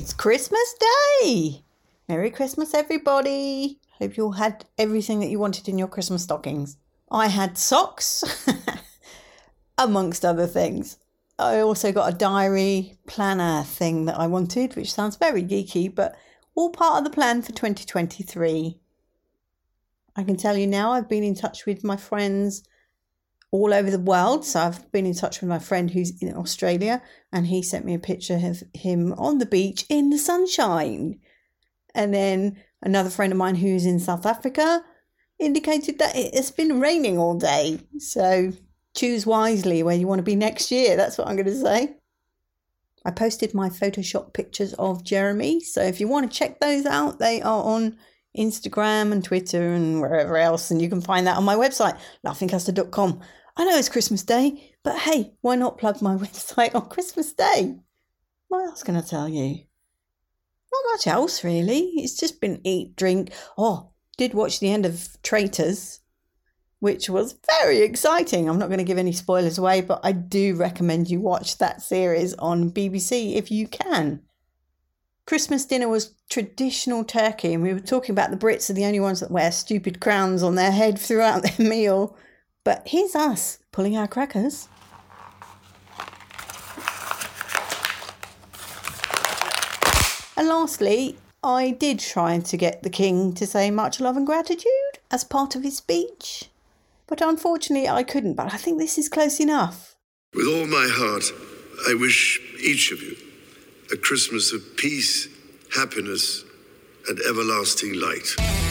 It's Christmas Day! Merry Christmas, everybody! Hope you all had everything that you wanted in your Christmas stockings. I had socks, amongst other things. I also got a diary planner thing that I wanted, which sounds very geeky, but all part of the plan for 2023. I can tell you now, I've been in touch with my friends all over the world. So I've been in touch with my friend who's in Australia, and he sent me a picture of him on the beach in the sunshine. And then another friend of mine who's in South Africa indicated that it's been raining all day. So choose wisely where you want to be next year. That's what I'm going to say. I posted my Photoshop pictures of Jeremy. So if you want to check those out, they are on Instagram and Twitter and wherever else. And you can find that on my website, laughingcustard.com. I know it's Christmas Day, but hey, why not plug my website on Christmas Day? What else can I tell you? Not much else, really. It's just been eat, drink. Oh, did watch the end of Traitors, which was very exciting. I'm not going to give any spoilers away, but I do recommend you watch that series on BBC if you can. Christmas dinner was traditional turkey, and we were talking about the Brits are the only ones that wear stupid crowns on their head throughout their meal. But here's us pulling our crackers. And lastly, I did try to get the king to say much love and gratitude as part of his speech. But unfortunately, I couldn't. But I think this is close enough. With all my heart, I wish each of you a Christmas of peace, happiness, and everlasting light.